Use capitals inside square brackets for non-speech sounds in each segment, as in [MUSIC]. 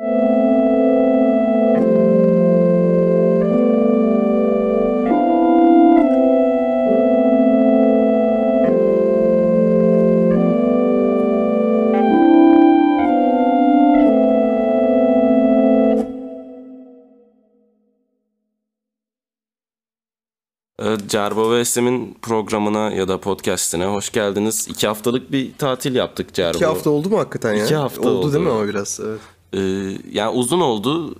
Evet, Cerbo ve Esem'in programına ya da podcastine hoş geldiniz. İki haftalık bir tatil yaptık Cerbo. İki hafta oldu mu hakikaten ya? İki hafta oldu. oldu. değil mi ama biraz? Evet. Ee, yani uzun oldu.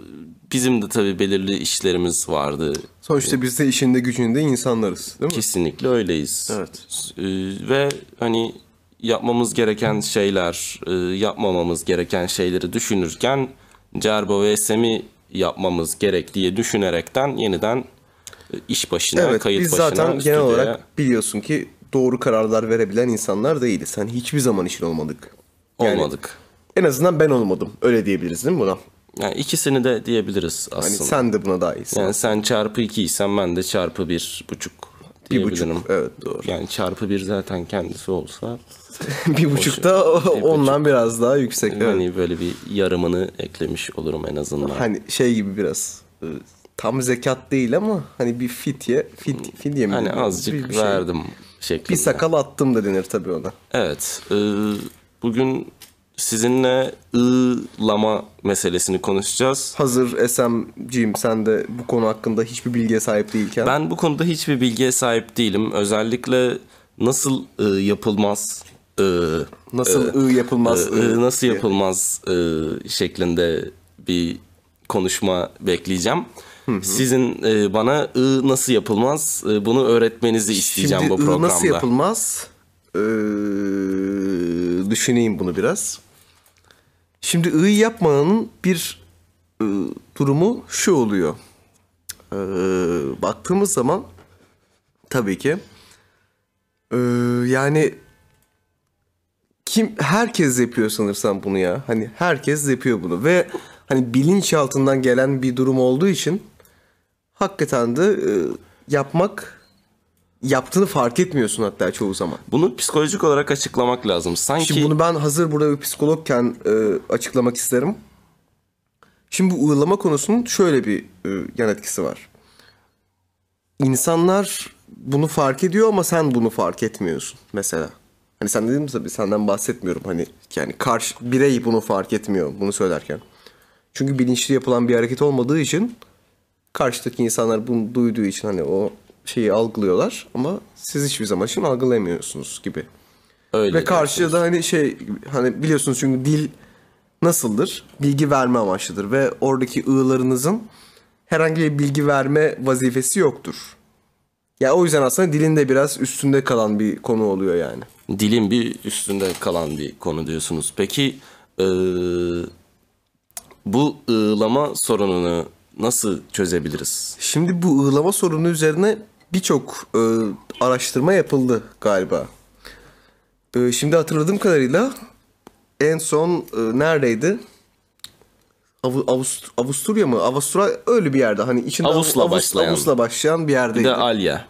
Bizim de tabii belirli işlerimiz vardı. Sonuçta biz de işinde gücünde insanlarız değil mi? Kesinlikle öyleyiz. Evet. Ee, ve hani yapmamız gereken şeyler, e, yapmamamız gereken şeyleri düşünürken Cerbo ve Esem'i yapmamız gerek diye düşünerekten yeniden e, iş başına, Evet kayıt biz başına, zaten genel stüdyoya- olarak biliyorsun ki doğru kararlar verebilen insanlar değiliz. Hani hiçbir zaman işin olmadık. Yani olmadık. En azından ben olmadım. Öyle diyebiliriz değil mi buna? Yani ikisini de diyebiliriz Hani aslında. sen de buna dahilsin. Yani sen çarpı 2 isen ben de çarpı bir buçuk Bir buçuk, evet, doğru. Yani çarpı bir zaten kendisi olsa [LAUGHS] bir buçuk da ondan biraz daha yüksek. Evet. hani böyle bir yarımını eklemiş olurum en azından. Hani şey gibi biraz e, tam zekat değil ama hani bir fitye fit fidye mi? Hani azıcık Bir- bir şey. verdim şeklinde. Bir sakal attım da denir tabii ona. Evet. e, bugün sizinle ığlama meselesini konuşacağız. Hazır SM'ciyim sen de bu konu hakkında hiçbir bilgiye sahip değilken. Ben bu konuda hiçbir bilgiye sahip değilim. Özellikle nasıl ı, yapılmaz ı, Nasıl ı yapılmaz? Ee, ı nasıl yapılmaz e, şeklinde bir konuşma bekleyeceğim. Sizin e, bana ı nasıl yapılmaz e, bunu öğretmenizi isteyeceğim Şimdi bu ı programda. nasıl yapılmaz? Ee, düşüneyim bunu biraz. Şimdi ı yapmanın bir ı, durumu şu oluyor. Ee, baktığımız zaman tabii ki ee, yani kim herkes yapıyor sanırsam bunu ya. Hani herkes yapıyor bunu ve hani bilinç altından gelen bir durum olduğu için hakikaten de e, yapmak yaptığını fark etmiyorsun hatta çoğu zaman. Bunu psikolojik olarak açıklamak lazım. Sanki Şimdi bunu ben hazır burada bir psikologken e, açıklamak isterim. Şimdi bu uygulama konusunun şöyle bir e, yan etkisi var. İnsanlar bunu fark ediyor ama sen bunu fark etmiyorsun mesela. Hani sen dedim tabii senden bahsetmiyorum hani yani karşı birey bunu fark etmiyor bunu söylerken. Çünkü bilinçli yapılan bir hareket olmadığı için karşıdaki insanlar bunu duyduğu için hani o şeyi algılıyorlar ama siz hiçbir zaman için algılayamıyorsunuz gibi. öyle Ve karşıya da hani şey hani biliyorsunuz çünkü dil nasıldır? Bilgi verme amaçlıdır ve oradaki ığlarınızın herhangi bir bilgi verme vazifesi yoktur. Ya o yüzden aslında dilin de biraz üstünde kalan bir konu oluyor yani. dilin bir üstünde kalan bir konu diyorsunuz. Peki e, bu ığlama sorununu nasıl çözebiliriz? Şimdi bu ığlama sorunu üzerine birçok e, araştırma yapıldı galiba. E, şimdi hatırladığım kadarıyla en son e, neredeydi? Avu- Avust- Avusturya mı? Avusturya öyle bir yerde. Hani içinde Avus'la Avus- başlayan. Avus'la başlayan bir Bir yerdeydi. de Alya.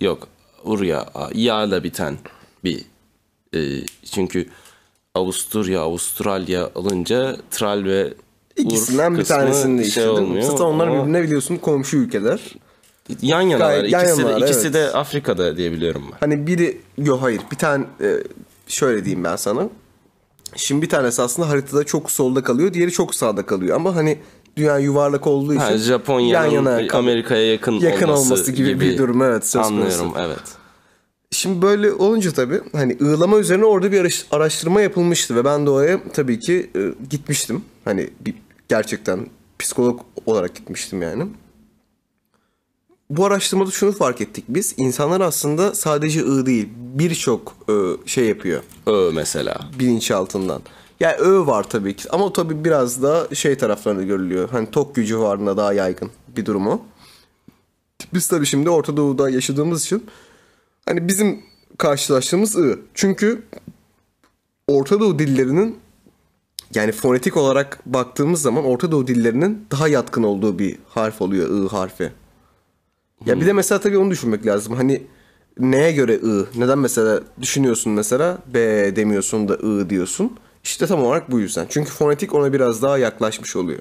Yok. Urya. Yağla biten bir. e, çünkü Avusturya, Avustralya alınca Tral ve İkisinden Ur bir tanesini şey olmuyor. Zaten onlar birbirine biliyorsun komşu ülkeler. Yan yanalar. Gayet yan İkisi, de, yanalar, ikisi evet. de Afrika'da diye biliyorum ben. Hani biri yok hayır bir tane e, şöyle diyeyim ben sana. Şimdi bir tanesi aslında haritada çok solda kalıyor, diğeri çok sağda kalıyor. Ama hani dünya yuvarlak olduğu için Ha, Japonya'nın kalıyor. Amerika'ya yakın, yakın olması, olması gibi bir durum, evet, söz konusu. Anlıyorum evet. Şimdi böyle olunca tabii hani ığlama üzerine orada bir araş- araştırma yapılmıştı ve ben de oraya tabii ki e, gitmiştim. Hani bir, gerçekten psikolog olarak gitmiştim yani. Bu araştırmada şunu fark ettik biz. İnsanlar aslında sadece ığ değil birçok e, şey yapıyor Ö mesela. bilinçaltından. Yani ö var tabii ki ama tabii biraz da şey taraflarında görülüyor. Hani tok gücü varlığına daha yaygın bir durumu. Biz tabii şimdi Orta Doğu'da yaşadığımız için hani bizim karşılaştığımız ı. Çünkü Orta Doğu dillerinin yani fonetik olarak baktığımız zaman Orta Doğu dillerinin daha yatkın olduğu bir harf oluyor ı harfi. Ya bir de mesela tabii onu düşünmek lazım. Hani neye göre ı? Neden mesela düşünüyorsun mesela b demiyorsun da ı diyorsun? İşte tam olarak bu yüzden. Çünkü fonetik ona biraz daha yaklaşmış oluyor.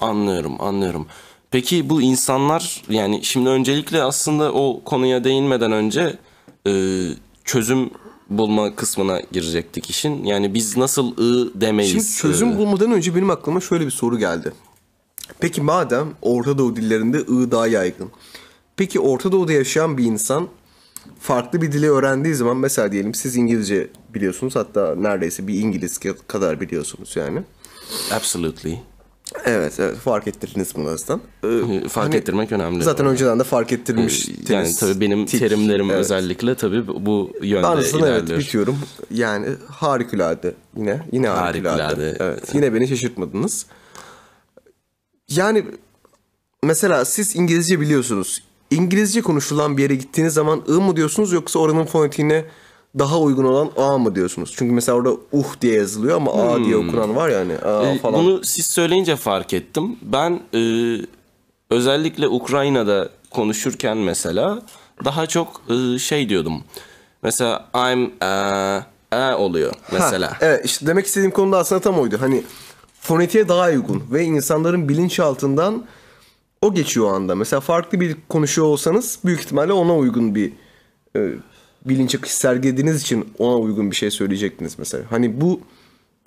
Anlıyorum, anlıyorum. Peki bu insanlar yani şimdi öncelikle aslında o konuya değinmeden önce e, çözüm bulma kısmına girecektik işin. Yani biz nasıl ı demeyiz? Şimdi çözüm e, bulmadan önce benim aklıma şöyle bir soru geldi. Peki madem Orta Doğu dillerinde ı daha yaygın. Peki Orta Doğu'da yaşayan bir insan farklı bir dili öğrendiği zaman mesela diyelim siz İngilizce biliyorsunuz hatta neredeyse bir İngiliz kadar biliyorsunuz yani. Absolutely. Evet, evet fark ettirdiniz bunu azından. Ee, Fark hani ettirmek önemli. Zaten önceden de fark ettirilmiş. yani tabii benim terimlerim özellikle tabii bu yönde Ben aslında evet ilerliyor. bitiyorum. Yani harikulade yine. Yine harikulade. Harikulade. Evet. Yine beni şaşırtmadınız. Yani mesela siz İngilizce biliyorsunuz. İngilizce konuşulan bir yere gittiğiniz zaman ı mı diyorsunuz yoksa oranın fonetiğine daha uygun olan a mı diyorsunuz? Çünkü mesela orada uh diye yazılıyor ama a diye okunan var yani. A Ee, falan. Bunu siz söyleyince fark ettim. Ben e, özellikle Ukrayna'da konuşurken mesela daha çok e, şey diyordum. Mesela I'm a, a oluyor mesela. Ha, evet işte demek istediğim konu da aslında tam oydu. Hani fonetiğe daha uygun ve insanların bilinçaltından o geçiyor o anda. Mesela farklı bir konuşuyor olsanız büyük ihtimalle ona uygun bir e, bilinç akışı sergilediğiniz için ona uygun bir şey söyleyecektiniz mesela. Hani bu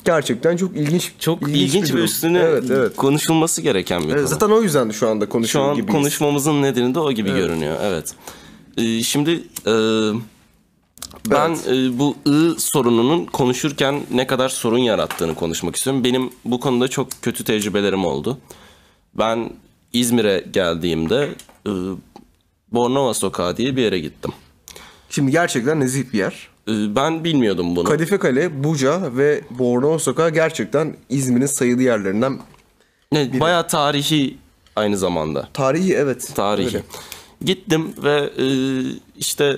gerçekten çok ilginç Çok ilginç ilginç, bir ve üstüne evet, evet. konuşulması gereken bir Evet, konu. Zaten o yüzden de şu anda Şu konuşuyor an gibiyiz. konuşmamızın nedeni de o gibi görünüyor. Evet. Ee, şimdi e, ben e, bu ı sorununun konuşurken ne kadar sorun yarattığını konuşmak istiyorum. Benim bu konuda çok kötü tecrübelerim oldu. Ben İzmir'e geldiğimde e, Bornova Sokağı diye bir yere gittim. Şimdi gerçekten nezih bir yer. E, ben bilmiyordum bunu. Kadife Kale, Buca ve Bornova Sokağı gerçekten İzmir'in sayılı yerlerinden Ne, bayağı tarihi aynı zamanda. tarihi evet. Tarihi. Öyle. Gittim ve e, işte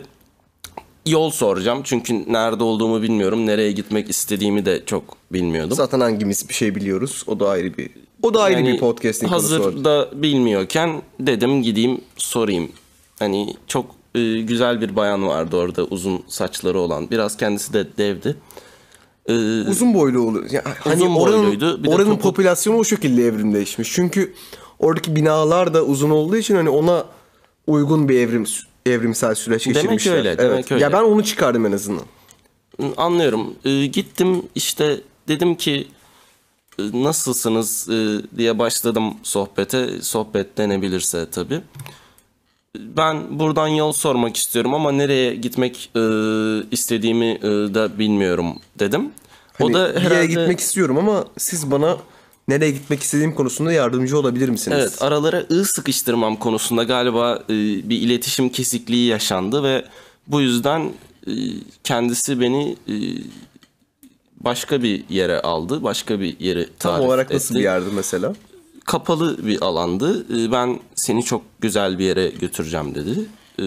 yol soracağım. Çünkü nerede olduğumu bilmiyorum. Nereye gitmek istediğimi de çok bilmiyordum. Zaten hangimiz bir şey biliyoruz. O da ayrı bir o da ayrı Yani bir podcast'in konusu. oldu. Hazır da bilmiyorken dedim gideyim sorayım. Hani çok e, güzel bir bayan vardı orada uzun saçları olan. Biraz kendisi de devdi. E, Uzun boylu olur. Ya, hani Uzun oranın, boyluydu. Bir oranın topu- popülasyonu o şekilde evrimleşmiş. Çünkü oradaki binalar da uzun olduğu için hani ona uygun bir evrim evrimsel süreç Demek geçirmişler. öyle, demek öyle. Ya ben onu çıkardım en azından. Anlıyorum. Ee, gittim işte dedim ki nasılsınız e, diye başladım sohbete. Sohbet denebilirse tabii. Ben buradan yol sormak istiyorum ama nereye gitmek e, istediğimi e, da bilmiyorum dedim. Hani o da herhalde yere gitmek istiyorum ama siz bana nereye gitmek istediğim konusunda yardımcı olabilir misiniz? Evet aralara ı sıkıştırmam konusunda galiba e, bir iletişim kesikliği yaşandı ve bu yüzden e, kendisi beni e, başka bir yere aldı. Başka bir yeri Tam tarif olarak nasıl etti. bir yerdi mesela? Kapalı bir alandı. E, Ben seni çok güzel bir yere götüreceğim dedi. E,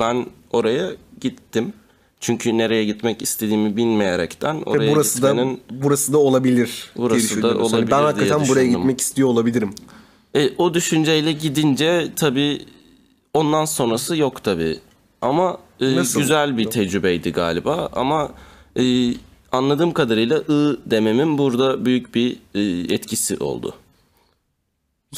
Ben oraya gittim. Çünkü nereye gitmek istediğimi bilmeyerekten oraya Ve burası gitmenin da burası da olabilir. Burası da. Hani olabilir ben hakikaten buraya gitmek istiyor olabilirim. E, o düşünceyle gidince tabii ondan sonrası yok tabii. Ama e, Nasıl? güzel bir tecrübeydi galiba. Ama e, anladığım kadarıyla ı dememin burada büyük bir e, etkisi oldu.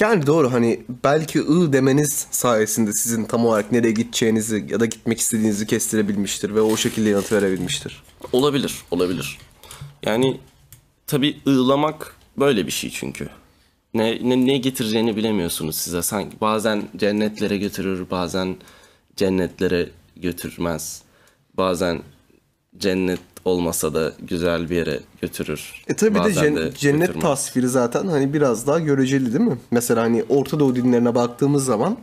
Yani doğru hani belki ı demeniz sayesinde sizin tam olarak nereye gideceğinizi ya da gitmek istediğinizi kestirebilmiştir ve o şekilde yanıt verebilmiştir. Olabilir, olabilir. Yani tabii ığlamak böyle bir şey çünkü. Ne, ne, ne getireceğini bilemiyorsunuz size. Sanki bazen cennetlere götürür, bazen cennetlere götürmez. Bazen cennet olmasa da güzel bir yere götürür. E tabi de, cen- cennet götürmez. tasviri zaten hani biraz daha göreceli değil mi? Mesela hani Orta Doğu dinlerine baktığımız zaman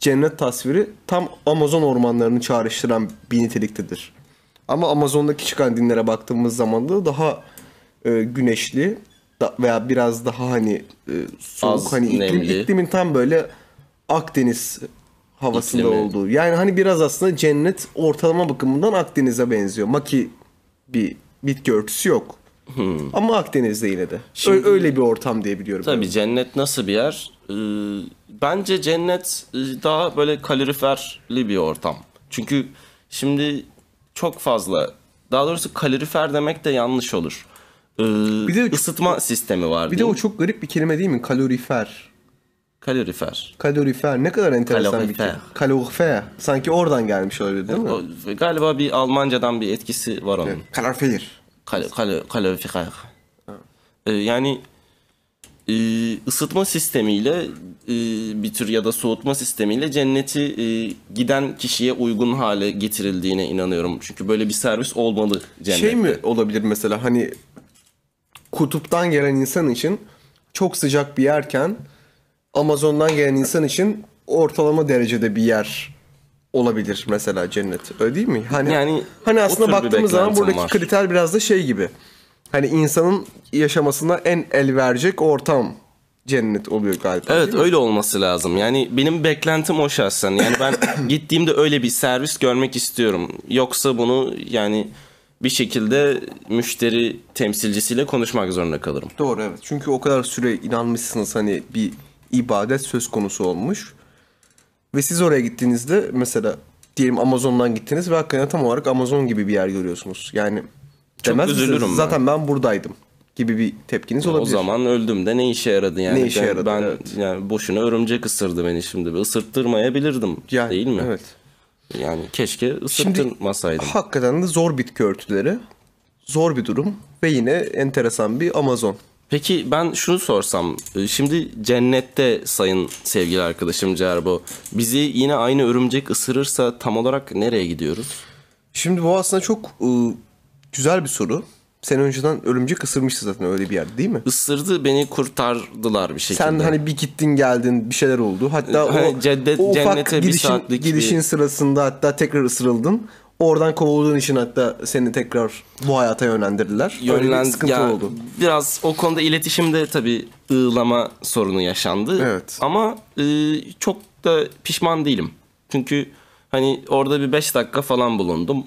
cennet tasviri tam Amazon ormanlarını çağrıştıran bir niteliktedir. Ama Amazon'daki çıkan dinlere baktığımız zaman da daha e, güneşli da- veya biraz daha hani e, soğuk Az hani iklim, nemli. iklimin tam böyle Akdeniz havasında İklimi. olduğu. Yani hani biraz aslında cennet ortalama bakımından Akdeniz'e benziyor. Maki bir bitki örtüsü yok. Ama Akdeniz'de yine de. Şimdi- öyle bir ortam diye biliyorum. Tabii cennet nasıl bir yer? Ee, bence cennet e, daha böyle kaloriferli bir ortam. Çünkü şimdi çok fazla, daha doğrusu kalorifer demek de yanlış olur. e, Bir de- ısıtma sistemi var. Bir de o çok garip bir kelime değil mi? Kalorifer. Kalorifer. Kalorifer ne kadar enteresan bir Kalorifer. kelime. Kalorifer. Sanki oradan gelmiş olabilir değil mi? O, galiba bir Almancadan bir etkisi var onun. Kalorifer. Kal- kal- kalorifer. Ee, yani e, ısıtma sistemiyle e, bir tür ya da soğutma sistemiyle cenneti e, giden kişiye uygun hale getirildiğine inanıyorum. Çünkü böyle bir servis olmalı cennette. Şey mi olabilir mesela hani kutuptan gelen insan için çok sıcak bir yerken Amazon'dan gelen insan için ortalama derecede bir yer olabilir mesela cennet. Öyle değil mi? Hani Yani hani aslında baktığımız zaman buradaki var. kriter biraz da şey gibi. Hani insanın yaşamasına en el verecek ortam cennet oluyor galiba. Evet öyle olması lazım. Yani benim beklentim o şahsen. Yani ben [COUGHS] gittiğimde öyle bir servis görmek istiyorum. Yoksa bunu yani bir şekilde müşteri temsilcisiyle konuşmak zorunda kalırım. Doğru evet. Çünkü o kadar süre inanmışsınız hani bir ibadet söz konusu olmuş. Ve siz oraya gittiğinizde mesela diyelim Amazon'dan gittiniz ve hakikaten tam olarak Amazon gibi bir yer görüyorsunuz. Yani Çok demez misiniz? üzülürüm ben. Zaten ben buradaydım gibi bir tepkiniz olabilir. O zaman öldüm de ne işe yaradı yani? Ne işe yaradı, Ben evet. yani boşuna örümcek ısırdı beni şimdi. Isırttırmayabilirdim Yani, değil mi? Evet. Yani keşke Şimdi ısırttırmasaydım. hakikaten de zor bitki örtüleri. Zor bir durum ve yine enteresan bir Amazon. Peki ben şunu sorsam. e, Şimdi cennette sayın sevgili arkadaşım Cerbo. Bizi yine aynı örümcek ısırırsa tam olarak nereye gidiyoruz? Şimdi bu aslında çok ıı, güzel bir soru. Sen önceden örümcek ısırmıştı zaten öyle bir yerde değil mi? Isırdı beni kurtardılar bir şekilde. Sen hani bir gittin geldin bir şeyler oldu. Hatta [LAUGHS] o, cennet- o ufak cennete bir gidişin, saatlik gidişin bir- sırasında hatta tekrar ısırıldın. Oradan kovulduğun için hatta seni tekrar bu hayata yönlendirdiler. Yönlen- bir sıkıntı ya, oldu. Biraz o konuda iletişimde tabii ığlama sorunu yaşandı. Evet. Ama e, çok da pişman değilim. Çünkü hani orada bir 5 dakika falan bulundum.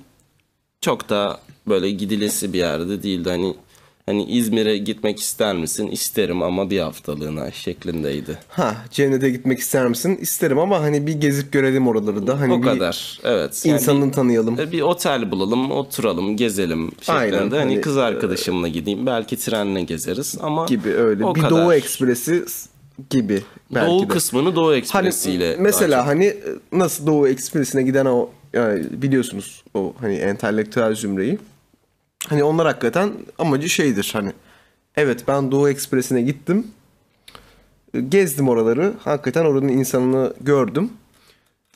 Çok da böyle gidilesi bir yerde değildi. Hani hani İzmir'e gitmek ister misin? İsterim ama bir haftalığına şeklindeydi. Ha cennete gitmek ister misin? İsterim ama hani bir gezip görelim oraları da. Hani O kadar. Evet. Yani insanını bir- tanıyalım. E, Bir otel bulalım, oturalım, gezelim şeklinde. Aynen, hani, hani, kız arkadaşımla gideyim, belki trenle gezeriz ama gibi öyle. o bir kadar. Doğu Ekspresi gibi belki Doğu de. kısmını Doğu Hani Ekspresi'yle mesela hani nasıl Doğu Ekspresi'ne giden o yani biliyorsunuz o hani entelektüel zümreyi. Hani onlar hakikaten amacı şeydir hani evet ben Doğu Ekspresi'ne gittim. Gezdim oraları. Hakikaten oranın insanını gördüm.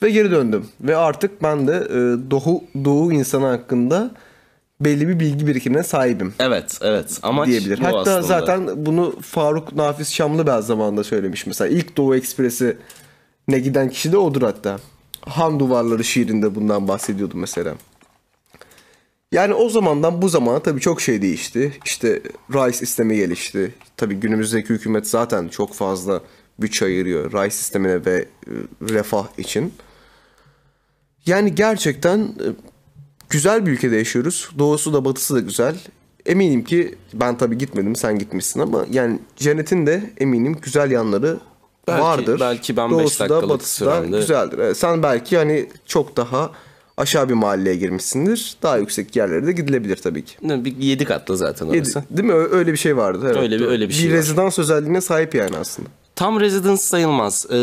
Ve geri döndüm. Ve artık ben de e, Doğu, Doğu insanı hakkında belli bir bilgi birikimine sahibim Evet, evet. Amaç diyebilir. Hatta aslında. zaten bunu Faruk Nafiz Şamlıbel zamanında söylemiş. Mesela ilk Doğu Ekspresi ne giden kişi de odur hatta. Han Duvarları şiirinde bundan bahsediyordu mesela. Yani o zamandan bu zamana tabii çok şey değişti. İşte ray sistemi gelişti. Tabii günümüzdeki hükümet zaten çok fazla bütçe ayırıyor ray sistemine ve e, refah için. Yani gerçekten e, güzel bir ülkede yaşıyoruz. Doğusu da batısı da güzel. Eminim ki ben tabii gitmedim sen gitmişsin ama yani cennetin de eminim güzel yanları Belki- vardır. belki ben Doğusu da dakikalık batısı da süremde- güzeldir. Evet, sen belki hani çok daha aşağı bir mahalleye girmişsindir. Daha yüksek yerlere de gidilebilir tabii ki. Bir yedi katlı zaten Yedi- orası. Değil mi? Öyle bir şey vardı. Evet. Öyle bir- öyle bir şey var. rezidans özelliğine sahip yani aslında. Tam residence sayılmaz. Ee,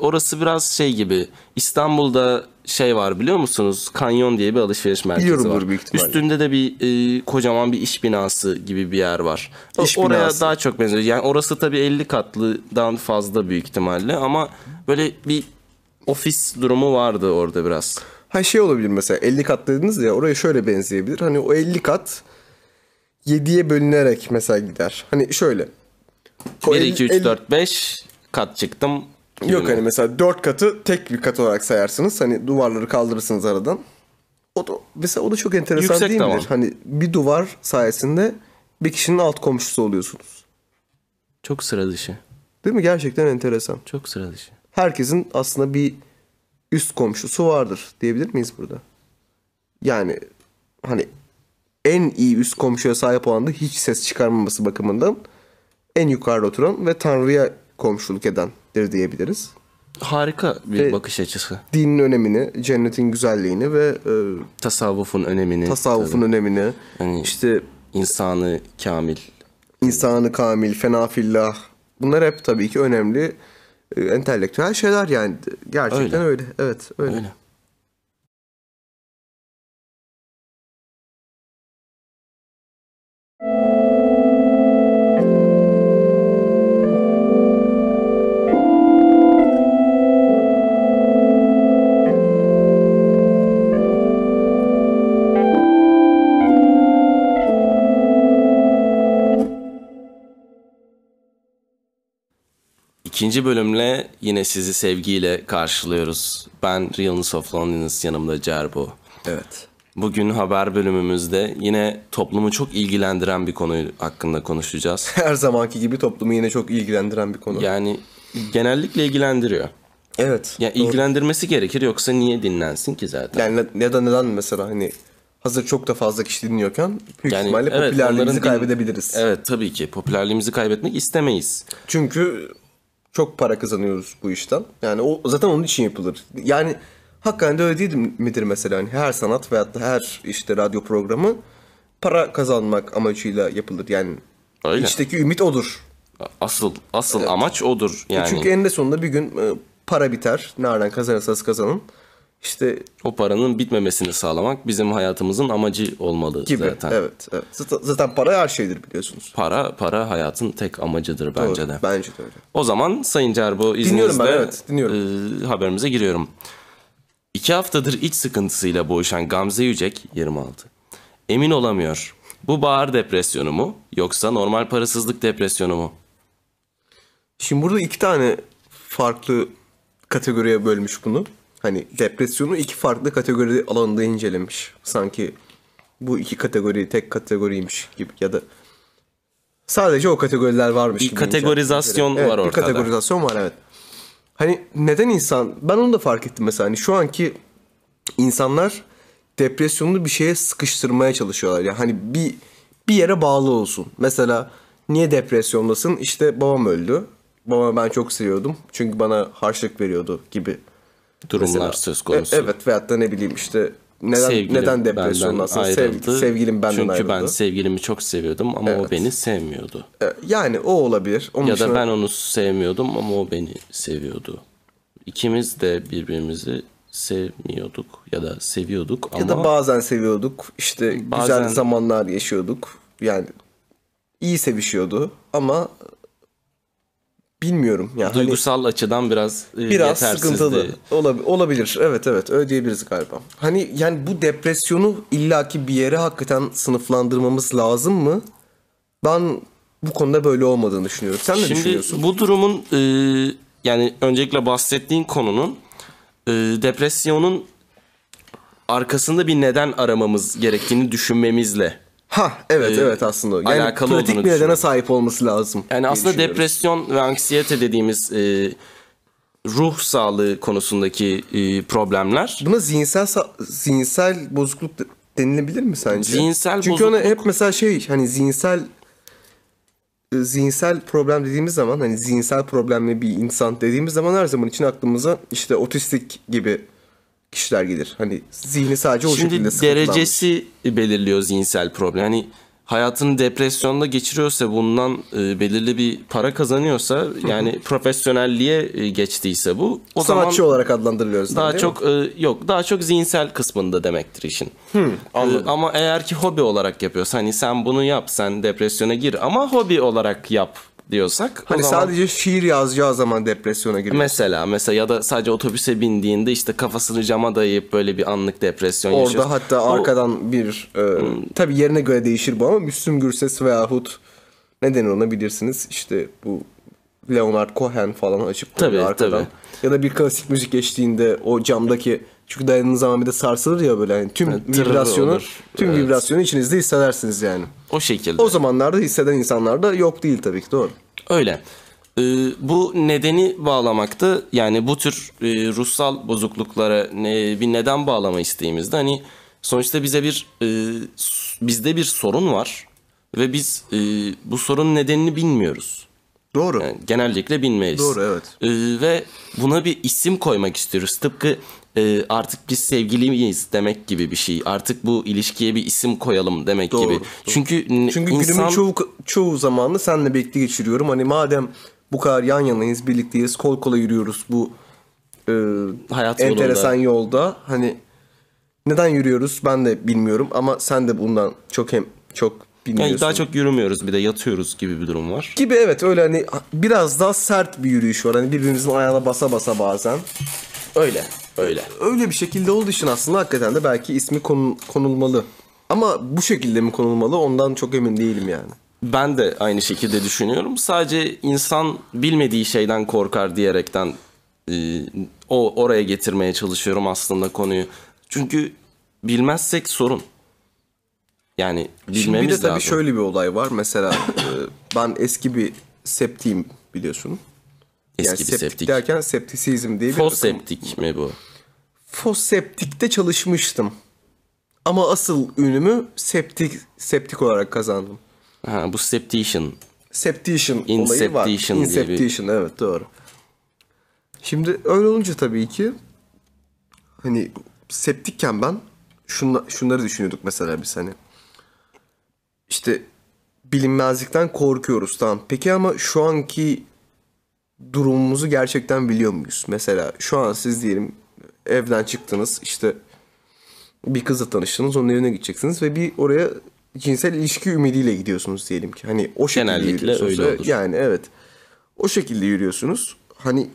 orası biraz şey gibi. İstanbul'da şey var biliyor musunuz? Kanyon diye bir alışveriş merkezi Biliyorumdur var. büyük ihtimalle. Üstünde de bir e, kocaman bir iş binası gibi bir yer var. O- İş Oraya binası. daha çok benziyor. Yani orası tabii 50 katlıdan fazla büyük ihtimalle ama böyle bir ofis durumu vardı orada biraz. Ha şey olabilir mesela 50 kat dediniz ya oraya şöyle benzeyebilir. Hani o 50 kat 7'ye bölünerek mesela gider. Hani şöyle. O 1, 50 2, 3, 50 4, 5 kat çıktım. Yok hani mesela 4 katı tek bir kat olarak sayarsınız. Hani duvarları kaldırırsınız aradan. O da mesela o da çok enteresan Yüksek değil tavan. midir? Hani bir duvar sayesinde bir kişinin alt komşusu oluyorsunuz. Çok sıra dışı. Değil mi? Gerçekten enteresan. Çok sıra dışı. herkesin aslında bir üst komşusu vardır diyebilir miyiz burada? Yani hani en iyi üst komşuya sahip olan da hiç ses çıkarmaması bakımından en yukarıda oturan ve Tanrı'ya komşuluk edendir diyebiliriz. Harika bir Ve- bakış açısı. Dinin önemini, cennetin güzelliğini ve e, Tasavvufun önemini. tasavvufun önemini, Yani- işte insanı kamil. İnsanı kamil, fena fillah. Bunlar hep tabii ki önemli entelektüel şeyler yani. Gerçekten öyle. Evet öyle. Öyle. İkinci bölümle yine sizi sevgiyle karşılıyoruz. Ben Realness of Loneliness yanımda Cerbo. Evet. Bugün haber bölümümüzde yine toplumu çok ilgilendiren bir konu hakkında konuşacağız. [LAUGHS] Her zamanki gibi toplumu yine çok ilgilendiren bir konu. Yani genellikle ilgilendiriyor. evet. Ya doğru. ilgilendirmesi gerekir yoksa niye dinlensin ki zaten? Yani ne- ya da neden mesela hani hazır çok da fazla kişi dinliyorken büyük Yani ihtimalle evet, popülerliğimizi din- kaybedebiliriz. Evet tabii ki popülerliğimizi kaybetmek istemeyiz. Çünkü çok para kazanıyoruz bu işten. Yani o zaten onun için yapılır. Yani hakikaten de öyle değil midir mesela? Hani her sanat veyahut da her işte radyo programı para kazanmak amacıyla yapılır. Yani Öyle. içteki ümit odur. Asıl asıl amaç odur yani. Çünkü eninde sonunda bir gün e, para biter. Nereden kazanırsanız kazanın. İşte O paranın bitmemesini sağlamak bizim hayatımızın amacı olmalı gibi. zaten. Evet, evet. Zaten, para her şeydir biliyorsunuz. Para para hayatın tek amacıdır bence Doğru, de. Bence de öyle. O zaman Sayın Cerbo izninizle Dinliyorum ben, evet, dinliyorum. e, haberimize giriyorum. İki haftadır iç sıkıntısıyla boğuşan Gamze Yücek 26. Emin olamıyor. Bu bağır depresyonu mu yoksa normal parasızlık depresyonu mu? Şimdi burada iki tane farklı kategoriye bölmüş bunu. Hani depresyonu iki farklı kategori alanında incelemiş. Sanki bu iki kategori tek kategoriymiş gibi ya da sadece o kategoriler varmış Bir gibi. kategorizasyon var evet, ortada. Bir kategorizasyon var evet. Hani neden insan ben onu da fark ettim mesela hani şu anki insanlar depresyonunu bir şeye sıkıştırmaya çalışıyorlar. Yani hani bir bir yere bağlı olsun. Mesela niye depresyondasın? İşte babam öldü. Babamı ben çok seviyordum. Çünkü bana harçlık veriyordu gibi. Durumlar Mesela. söz konusu. E- evet veyahut da ne bileyim işte neden Sevgilim neden depresyondasın? Sev, sevgilim benden Çünkü ayrıldı. ben sevgilimi çok seviyordum ama o beni sevmiyordu. E, Yani o olabilir. Onun Ya dışında- da ben onu sevmiyordum ama o beni seviyordu. İkimiz de birbirimizi sevmiyorduk ya da seviyorduk ama Ya da bazen seviyorduk. İşte Bazen- güzel zamanlar yaşıyorduk. Yani iyi sevişiyordu ama bilmiyorum. Yani hani duygusal açıdan biraz, e, biraz sıkıntılı Olab- olabilir. Evet evet öyle diyebiliriz galiba. Hani yani bu depresyonu illaki bir yere hakikaten sınıflandırmamız lazım mı? Ben bu konuda böyle olmadığını düşünüyorum. Sen ne Şimdi düşünüyorsun? bu durumun e, yani öncelikle bahsettiğin konunun e, depresyonun arkasında bir neden aramamız gerektiğini düşünmemizle Ha evet evet aslında. Yani alakalı pratik bir nedene sahip olması lazım. Yani aslında depresyon ve anksiyete dediğimiz e, ruh sağlığı konusundaki e, problemler Buna zihinsel zihinsel bozukluk de- denilebilir mi sence? Zihinsel Çünkü ona bozukluk- hep mesela şey hani zihinsel e, zihinsel problem dediğimiz zaman hani zihinsel problemli bir insan dediğimiz zaman her zaman için aklımıza işte otistik gibi kişiler gelir. Hani zihni sadece o Şimdi şekilde sıkıntılanmış. derecesi belirliyor zihinsel problem. Yani hayatını depresyonda geçiriyorsa bundan e, belirli bir para kazanıyorsa yani profesyonelliğe e, geçtiyse bu o sanatçı zaman olarak adlandırılıyoruz. daha değil mi? çok e, yok daha çok zihinsel kısmında demektir işin. E, ama eğer ki hobi olarak yapıyorsa hani sen bunu yap sen depresyona gir ama hobi olarak yap diyorsak hani zaman- sadece şiir yazacağı zaman depresyona giriyor. Mesela mesela ya da sadece otobüse bindiğinde işte kafasını cama dayayıp böyle bir anlık depresyon Orada yaşıyor. hatta O- arkadan bir e, tabii yerine göre değişir bu ama Müslüm Gürses veyahut ne denir ona bilirsiniz işte bu Leonard Cohen falan açıp Tabii, arkadan. tabii. Ya da bir klasik müzik geçtiğinde o camdaki çünkü dayandığı zaman bir de sarsılır ya böyle yani tüm tırır vibrasyonu olur. tüm Evet. vibrasyonu içinizde hissedersiniz yani. o şekilde. O zamanlarda hisseden insanlar da yok değil tabii ki doğru. Öyle. Ee, bu nedeni bağlamakta yani bu tür e, ruhsal bozukluklara ne, bir neden bağlama isteğimizde hani sonuçta bize bir e, bizde bir sorun var ve biz e, bu sorunun nedenini bilmiyoruz. Doğru. Yani genellikle bilmeyiz. Doğru, evet. Ee, ve buna bir isim koymak istiyoruz. Tıpkı e, artık biz sevgili miyiz demek gibi bir şey. Artık bu ilişkiye bir isim koyalım demek Doğru, gibi. doğru. Çünkü, Çünkü insan günümün çoğu çoğu zamanını seninle birlikte geçiriyorum. Hani madem bu kadar yan yanayız, birlikteyiz, kol kola yürüyoruz bu e, Hayat enteresan yolunda. yolda. Hani neden yürüyoruz ben de bilmiyorum ama sen de bundan çok hem çok bilmiyorsun. yani daha çok yürümüyoruz bir de yatıyoruz gibi bir durum var. gibi evet öyle hani biraz daha sert bir yürüyüş var. Hani birbirimizin ayağına basa basa bazen. Öyle. Öyle. Öyle bir şekilde olduğu için aslında hakikaten de belki ismi konu- konulmalı. Ama bu şekilde mi konulmalı ondan çok emin değilim yani. Ben de aynı şekilde düşünüyorum. Sadece insan bilmediği şeyden korkar diyerekten e, o oraya getirmeye çalışıyorum aslında konuyu. Çünkü bilmezsek sorun. Yani bilmemiz Şimdi bir de tabii lazım. şöyle bir olay var. Mesela e, ben eski bir septiyim biliyorsun. Eski yani bir septik, septik. derken septisizm diye bir Foseptik mi bu? Foseptik'te çalışmıştım. Ama asıl ünümü septik septik olarak kazandım. Ha, bu septician. Septician olayı var. Inception bir- evet doğru. Şimdi öyle olunca tabii ki hani septikken ben şunla, şunları düşünüyorduk mesela biz hani işte bilinmezlikten korkuyoruz tamam. Peki ama şu anki durumumuzu gerçekten biliyor muyuz? Mesela şu an siz diyelim evden çıktınız işte bir kızla tanıştınız onun evine gideceksiniz ve bir oraya cinsel ilişki ümidiyle gidiyorsunuz diyelim ki. Hani o şekilde Genellikle yürüyorsunuz. öyle olur. Yani evet. O şekilde yürüyorsunuz. Hani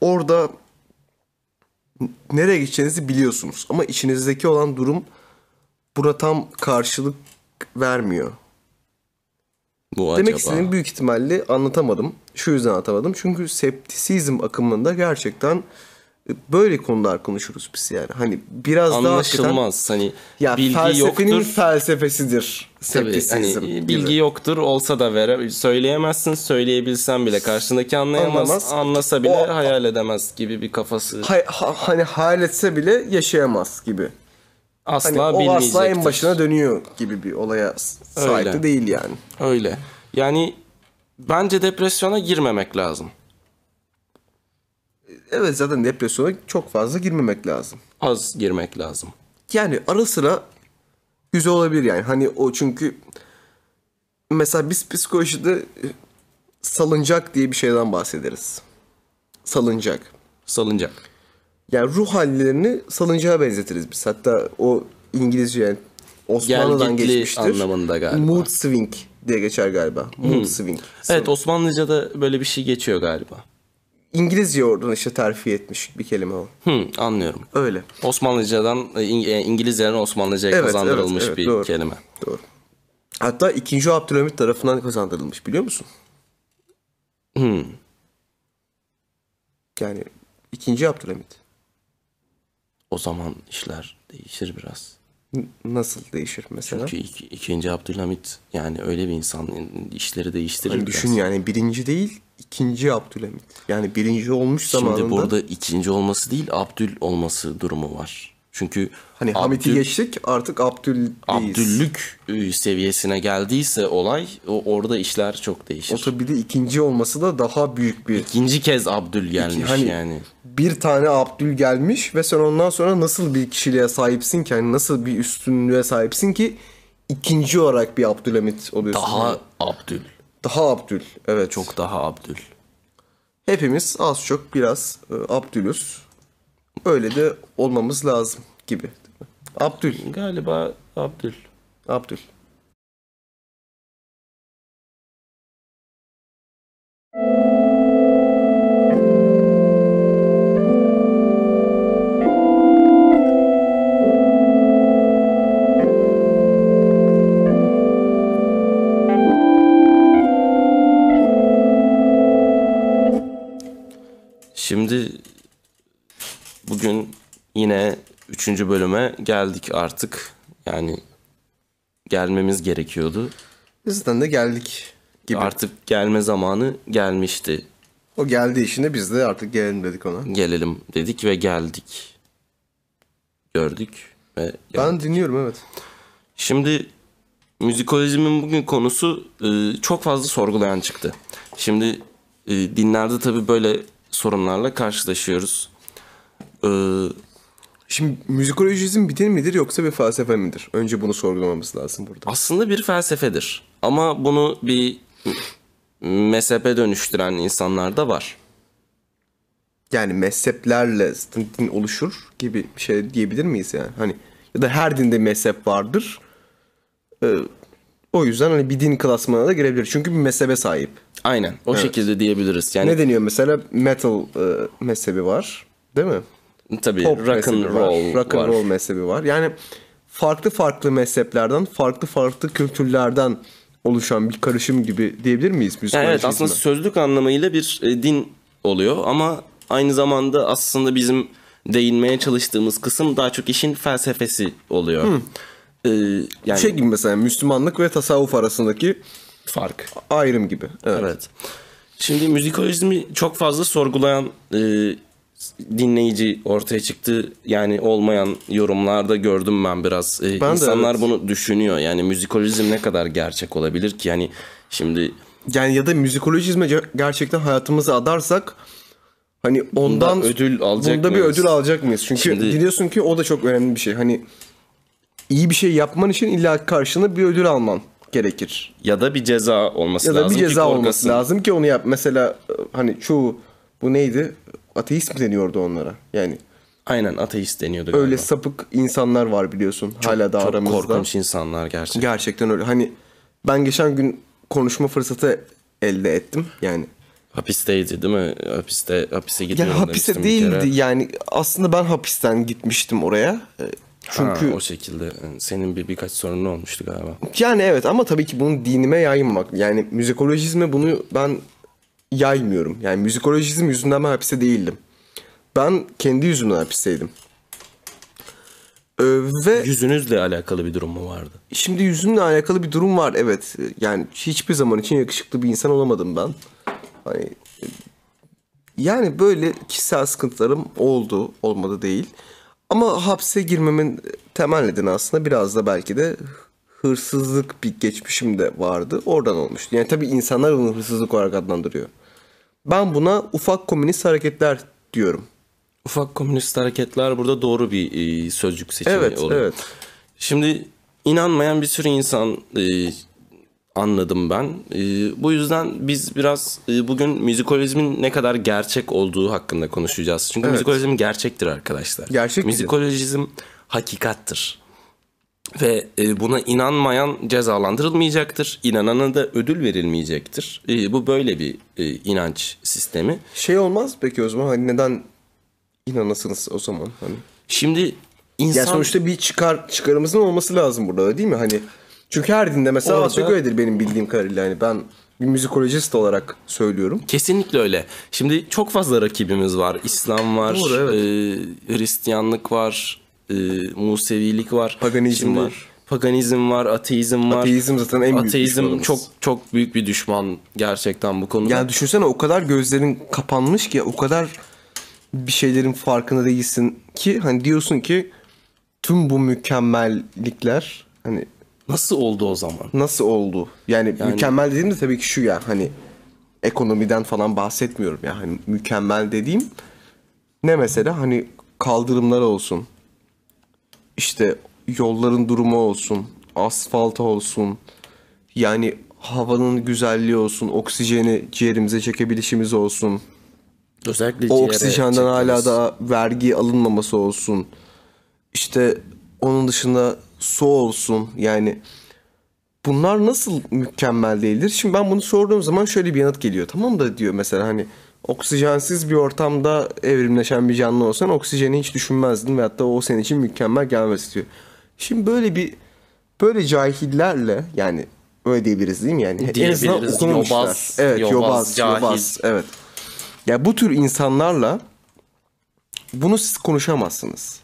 orada nereye gideceğinizi biliyorsunuz. Ama içinizdeki olan durum buna tam karşılık vermiyor. Bu Demek acaba. istediğim büyük ihtimalle anlatamadım. Şu yüzden anlatamadım. Çünkü septisizm akımında gerçekten e, böyle konular konuşuruz biz yani. Hani biraz daha hakikaten Anlaşılmaz. Hani ya bilgi felsefenin yoktur. felsefesidir Tabii, hani gibi. bilgi yoktur olsa da vere söyleyemezsin söyleyebilsen bile karşındaki anlayamaz Anlamaz. anlasa bile O- hayal edemez gibi bir kafası Hay- ha- hani hayal etse bile yaşayamaz gibi. asla Hani o asla en başına dönüyor gibi bir olaya sahip Öyle. de değil yani. Öyle. Yani bence depresyona girmemek lazım. Evet zaten depresyona çok fazla girmemek lazım. Az girmek lazım. Yani ara sıra güzel olabilir yani. Hani o çünkü mesela biz psikolojide e, salıncak diye bir şeyden bahsederiz. Salıncak. Salıncak. Yani ruh hallerini salıncağa benzetiriz biz. Hatta o İngilizce yani Osmanlı'dan Gelgitli geçmiştir. anlamında galiba. Mood swing diye geçer galiba. Mood swing. Evet Osmanlıca'da böyle bir şey geçiyor galiba. İngilizce oradan işte terfi etmiş bir kelime o. Hı, anlıyorum. Öyle. Osmanlıcadan e, e, İngilizlerin Osmanlıca'ya Evet, kazandırılmış evet, evet, bir doğru. kelime. Doğru. Hatta 2. Abdülhamit tarafından kazandırılmış biliyor musun? Hmm. Yani 2. Abdülhamit. O zaman işler değişir biraz. Nasıl değişir mesela? Çünkü iki, ikinci Abdülhamit yani öyle bir insan işleri değiştirir Hani biraz. düşün yani birinci değil ikinci Abdülhamit. Yani birinci olmuş zamanında. Şimdi burada ikinci olması değil Abdül olması durumu var. Çünkü Hani Hamit'i Abdül- geçtik artık Abdül'deyiz. Abdüllük e, seviyesine geldiyse olay o orada işler çok değişir. O tabii bir de ikinci olması da daha büyük bir. İkinci kez Abdül gelmiş hani yani. bir tane Abdül gelmiş ve sen ondan sonra nasıl bir kişiliğe sahipsin ki? Hani nasıl bir üstünlüğe sahipsin ki ikinci olarak bir Abdülhamit oluyorsun. Daha Yani. Abdül. daha Abdül. Evet. Çok daha Abdül. Hepimiz az çok biraz e, Abdülüz. Öyle de olmamız lazım gibi. Abdül. Galiba Abdül. Abdül. Şimdi bugün yine üçüncü bölüme geldik artık. Yani gelmemiz gerekiyordu. Bizden de geldik gibi. Artık gelme zamanı gelmişti. O geldi işine biz de artık gelelim dedik ona. Gelelim dedik ve geldik. Gördük ve geldik. Ben dinliyorum evet. Şimdi müzikolojinin bugün konusu e, çok fazla sorgulayan çıktı. Şimdi e, dinlerde tabii böyle sorunlarla karşılaşıyoruz. E, Şimdi müzikolojizm bir din midir yoksa bir felsefe midir? Önce bunu sorgulamamız lazım burada. Aslında bir felsefedir. Ama bunu bir mezhebe dönüştüren insanlar da var. Yani mezheplerle din oluşur gibi bir şey diyebilir miyiz yani? Hani ya da her dinde mezhep vardır. Ee, o yüzden hani bir din klasmanına da girebilir. Çünkü bir mezhebe sahip. Aynen. O şekilde diyebiliriz. Yani Ne deniyor mesela? Metal e, mezhebi var. Değil mi? Tabii Pop rock and mezhebi var. roll Rock and var. roll mezhebi var. Yani farklı farklı mezheplerden, farklı farklı kültürlerden oluşan bir karışım gibi diyebilir miyiz Yani müzikolojizme? evet aslında sözlük anlamıyla bir e, din oluyor ama aynı zamanda aslında bizim değinmeye çalıştığımız kısım daha çok işin felsefesi oluyor. Ee, yani şey gibi mesela Müslümanlık ve tasavvuf arasındaki fark. ayrım gibi. Evet. Evet. Şimdi müzikolojizmi çok fazla sorgulayan e, dinleyici ortaya çıktı. Yani olmayan yorumlarda gördüm ben biraz. E, Ben de insanlar evet. bunu düşünüyor. Yani müzikolojizm ne kadar gerçek olabilir ki? Yani şimdi Yani ya da müzikolojizme gerçekten hayatımızı adarsak hani ondan ödül alacak bunda bir mıyız? ödül alacak mıyız? Çünkü Şimdi- biliyorsun ki o da çok önemli bir şey. Hani iyi bir şey yapman için illa karşılığında bir ödül alman gerekir. ya da bir ceza olması Ya da lazım bir ki ceza olması korkasın. lazım ki onu yap. Mesela e, hani çoğu bu neydi? Ateist mi deniyordu onlara? Yani Aynen ateist deniyordu öyle galiba. sapık insanlar var biliyorsun hala da Çok aramızda. korkunç insanlar gerçekten. Gerçekten öyle. Hani ben geçen gün konuşma fırsatı elde ettim. Yani Hapisteydi değil mi? Hapiste hapise gidiyorum Ya hapise demiştim bir kere. değildi yani aslında ben hapisten gitmiştim oraya. E, Çünkü Ha, o şekilde senin bir birkaç sorunun olmuştu galiba. yani evet ama tabii ki bunu dinime yaymamak. Yani müzikolojizme bunu ben yaymıyorum. Yani müzikolojizm yüzünden ben hapiste değildim. Ben kendi yüzümden hapisteydim. Ee, ve Yüzünüzle alakalı bir durum mu vardı? şimdi yüzümle alakalı bir durum var evet. Yani hiçbir zaman için yakışıklı bir insan olamadım ben. Hani yani böyle kişisel sıkıntılarım oldu, olmadı değil. Ama hapse girmemin temel nedeni aslında biraz da belki de hırsızlık bir geçmişim de vardı. Oradan olmuştu. Yani tabii insanlar bunu hırsızlık olarak adlandırıyor. Ben buna ufak komünist hareketler diyorum. Ufak komünist hareketler burada doğru bir e, sözcük seçimi Evet, oluyor. evet. Şimdi inanmayan bir sürü insan e, anladım ben. E, bu yüzden biz biraz e, bugün müzikolojizmin ne kadar gerçek olduğu hakkında konuşacağız. Çünkü Evet. müzikolojizm gerçektir arkadaşlar. Gerçektir. Müzikolojizm hakikattır. Ve e, buna inanmayan cezalandırılmayacaktır. İnanana da ödül verilmeyecektir. E, bu böyle bir e, inanç sistemi. Şey olmaz peki o zaman hani neden inanasınız o zaman hani? Şimdi insan... Ya sonuçta bir çıkar çıkarımızın olması lazım burada da değil mi? Hani çünkü her dinde mesela Orada- Orada... öyledir benim bildiğim kadarıyla. Yani ben bir müzikolojist olarak söylüyorum. Kesinlikle öyle. Şimdi çok fazla rakibimiz var. İslam var, Doğru, evet. e, Hristiyanlık var, e, Musevilik var. Paganizm var. Paganizm var, ateizm var. Ateizm zaten en büyük Ateizm düşmanımız. çok çok büyük bir düşman gerçekten bu konuda. Yani düşünsene o kadar gözlerin kapanmış ki o kadar bir şeylerin farkında değilsin ki hani diyorsun ki tüm bu mükemmellikler hani Nasıl oldu o zaman? nasıl oldu? Yani, mükemmel dediğim de tabii ki şu ya hani ekonomiden falan bahsetmiyorum ya hani mükemmel dediğim ne mesela hani kaldırımlar olsun işte yolların durumu olsun asfalt olsun yani havanın güzelliği olsun oksijeni ciğerimize çekebilişimiz olsun Özellikle o oksijenden hala çekmemiz. da vergi alınmaması olsun. İşte onun dışında su olsun. Yani bunlar nasıl mükemmel değildir? Şimdi ben bunu sorduğum zaman şöyle bir yanıt geliyor. Tamam da diyor mesela hani oksijensiz bir ortamda evrimleşen bir canlı olsan oksijeni hiç düşünmezdin ve hatta o senin için mükemmel gelmez diyor. Şimdi böyle bir böyle cahillerle yani öyle diyebiliriz değil mi yani? En azından okumamışlar. Yobaz, evet, yobaz, yobaz, cahil. yobaz, evet. Ya bu tür insanlarla bunu siz konuşamazsınız.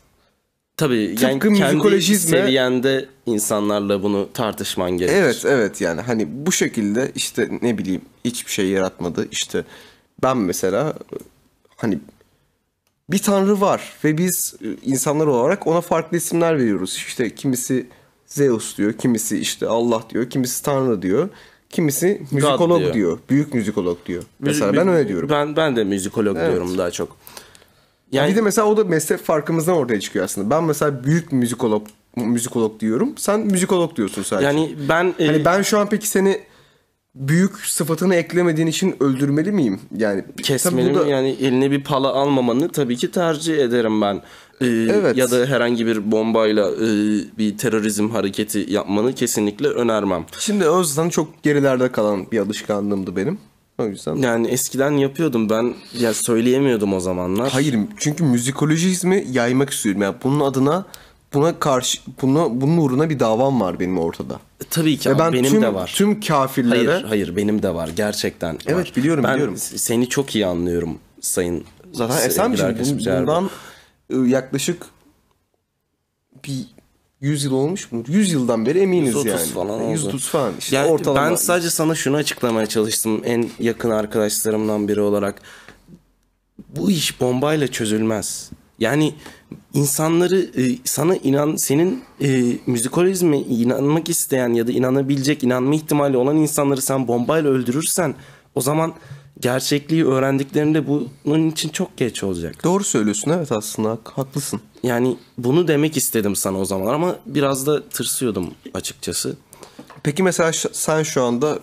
Tabii yani Tıpkı kendi müzikolojizme- seviyende insanlarla bunu tartışman gerekir. Evet evet yani hani bu şekilde işte ne bileyim hiçbir şey yaratmadı. İşte ben mesela hani bir tanrı var ve biz e, insanlar olarak ona farklı isimler veriyoruz. İşte kimisi Zeus diyor, kimisi işte Allah diyor, kimisi tanrı diyor. Kimisi müzikolog diyor. diyor. Büyük müzikolog diyor. Mesela ben öyle diyorum. Ben ben de müzikolog diyorum daha çok. Yani- bir de mesela o da meslek farkımızdan ortaya çıkıyor aslında. Ben mesela büyük müzikolog müzikolog diyorum. Sen müzikolog diyorsun sadece. Yani ben e, Hani ben şu an peki seni büyük sıfatını eklemediğin için öldürmeli miyim? Yani kesmeli da- yani eline bir pala almamanı tabii ki tercih ederim ben. Ee, Evet. Ya da herhangi bir bombayla e, bir terörizm hareketi yapmanı kesinlikle önermem. Şimdi o yüzden çok gerilerde kalan bir alışkanlığımdı benim. O yüzden. Yani eskiden yapıyordum ben ya söyleyemiyordum o zamanlar. Hayır çünkü müzikolojizmi yaymak istiyorum. Yani bunun adına buna karşı buna bunun uğruna bir davam var benim ortada. Tabii ki Ve ben benim tüm, de var. tüm kafirlere Hayır, hayır benim de var gerçekten. Evet, var. biliyorum, ben biliyorum. seni çok iyi anlıyorum sayın. zaten Esemciğim bundan ı, yaklaşık bir 100 yıl olmuş mu? 100 yıldan beri eminiz 130 yani. falan oldu. 130 falan işte Yani ortalama. ben sadece sana şunu açıklamaya çalıştım en yakın arkadaşlarımdan biri olarak. Bu iş bombayla çözülmez. Yani insanları e, sana inan senin e, müzikolizme inanmak isteyen ya da inanabilecek inanma ihtimali olan insanları sen bombayla öldürürsen o zaman gerçekliği öğrendiklerinde bunun için çok geç olacak. Doğru söylüyorsun evet aslında hak- haklısın. Yani bunu demek istedim sana o zaman ama biraz da tırsıyordum açıkçası. Peki mesela sen şu anda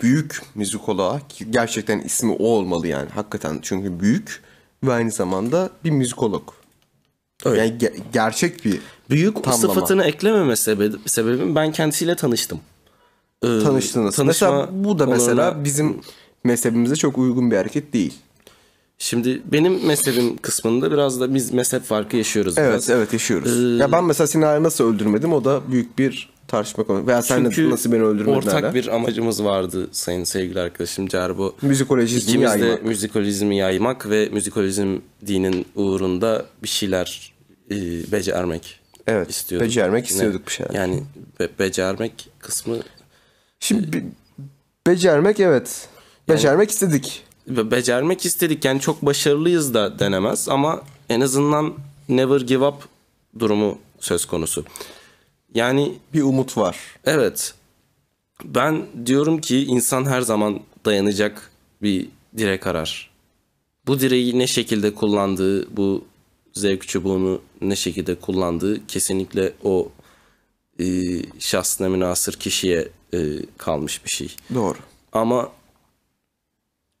büyük müzikoloğa ki gerçekten ismi o olmalı yani hakikaten çünkü büyük ve aynı zamanda bir müzikolog. Öyle. Yani ge- gerçek bir Büyük Tamlama. sıfatını eklememe sebebi, sebebim ben kendisiyle tanıştım. Ee, tanıştınız. tanışma mesela bu da mesela onunla- bizim mezhebimize çok uygun bir hareket değil. Şimdi benim mezhebim kısmında biraz da biz mezhep farkı yaşıyoruz. Evet biraz. evet yaşıyoruz. Ee, ya ben mesela hala nasıl öldürmedim o da büyük bir tartışma konu. Veya sen Çünkü nasıl beni öldürmedin ortak bir amacımız vardı sayın sevgili arkadaşım Cerbo. Müzikolojizmi İkimiz de yaymak. müzikolizmi yaymak ve müzikolizm dinin uğrunda bir şeyler e, becermek Evet, istiyorduk. becermek istiyorduk bir şeyler. Yani be- becermek kısmı Şimdi be- becermek evet. Becermek istedik. Ve becermek istedik yani çok başarılıyız da denemez ama en azından never give up durumu söz konusu. Yani Bir umut var. evet ben diyorum ki insan her zaman dayanacak bir direk arar. Bu direği ne şekilde kullandığı, bu zevk çubuğunu ne şekilde kullandığı kesinlikle o e, şahsına münasır kişiye e, kalmış bir şey. Doğru. Ama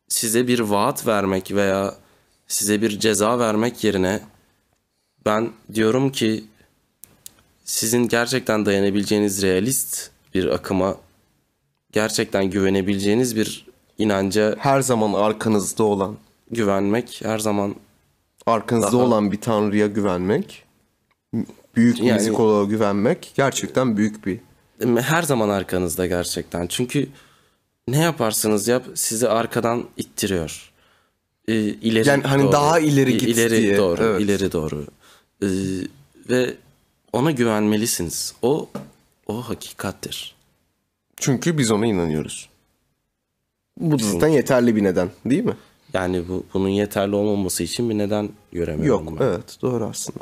size bir vaat vermek veya size bir ceza vermek yerine ben diyorum ki sizin gerçekten dayanabileceğiniz realist bir akıma gerçekten güvenebileceğiniz bir inanca Her zaman arkanızda olan, güvenmek her zaman arkanızda Daha- olan bir tanrıya güvenmek, büyük Yani- müzikoloğa güvenmek gerçekten büyük bir her zaman arkanızda gerçekten. Çünkü ne yaparsanız yap sizi arkadan ittiriyor. Ee, ileri Yani hani daha ileri git ileri diye, doğru, evet. ileri doğru. Ee, ve ona güvenmelisiniz. O o hakikattir. Çünkü biz ona inanıyoruz. Bu zaten yeterli bir neden değil mi? Yani bu bunun yeterli olmaması için bir neden göremiyorum Yok ben. evet doğru aslında.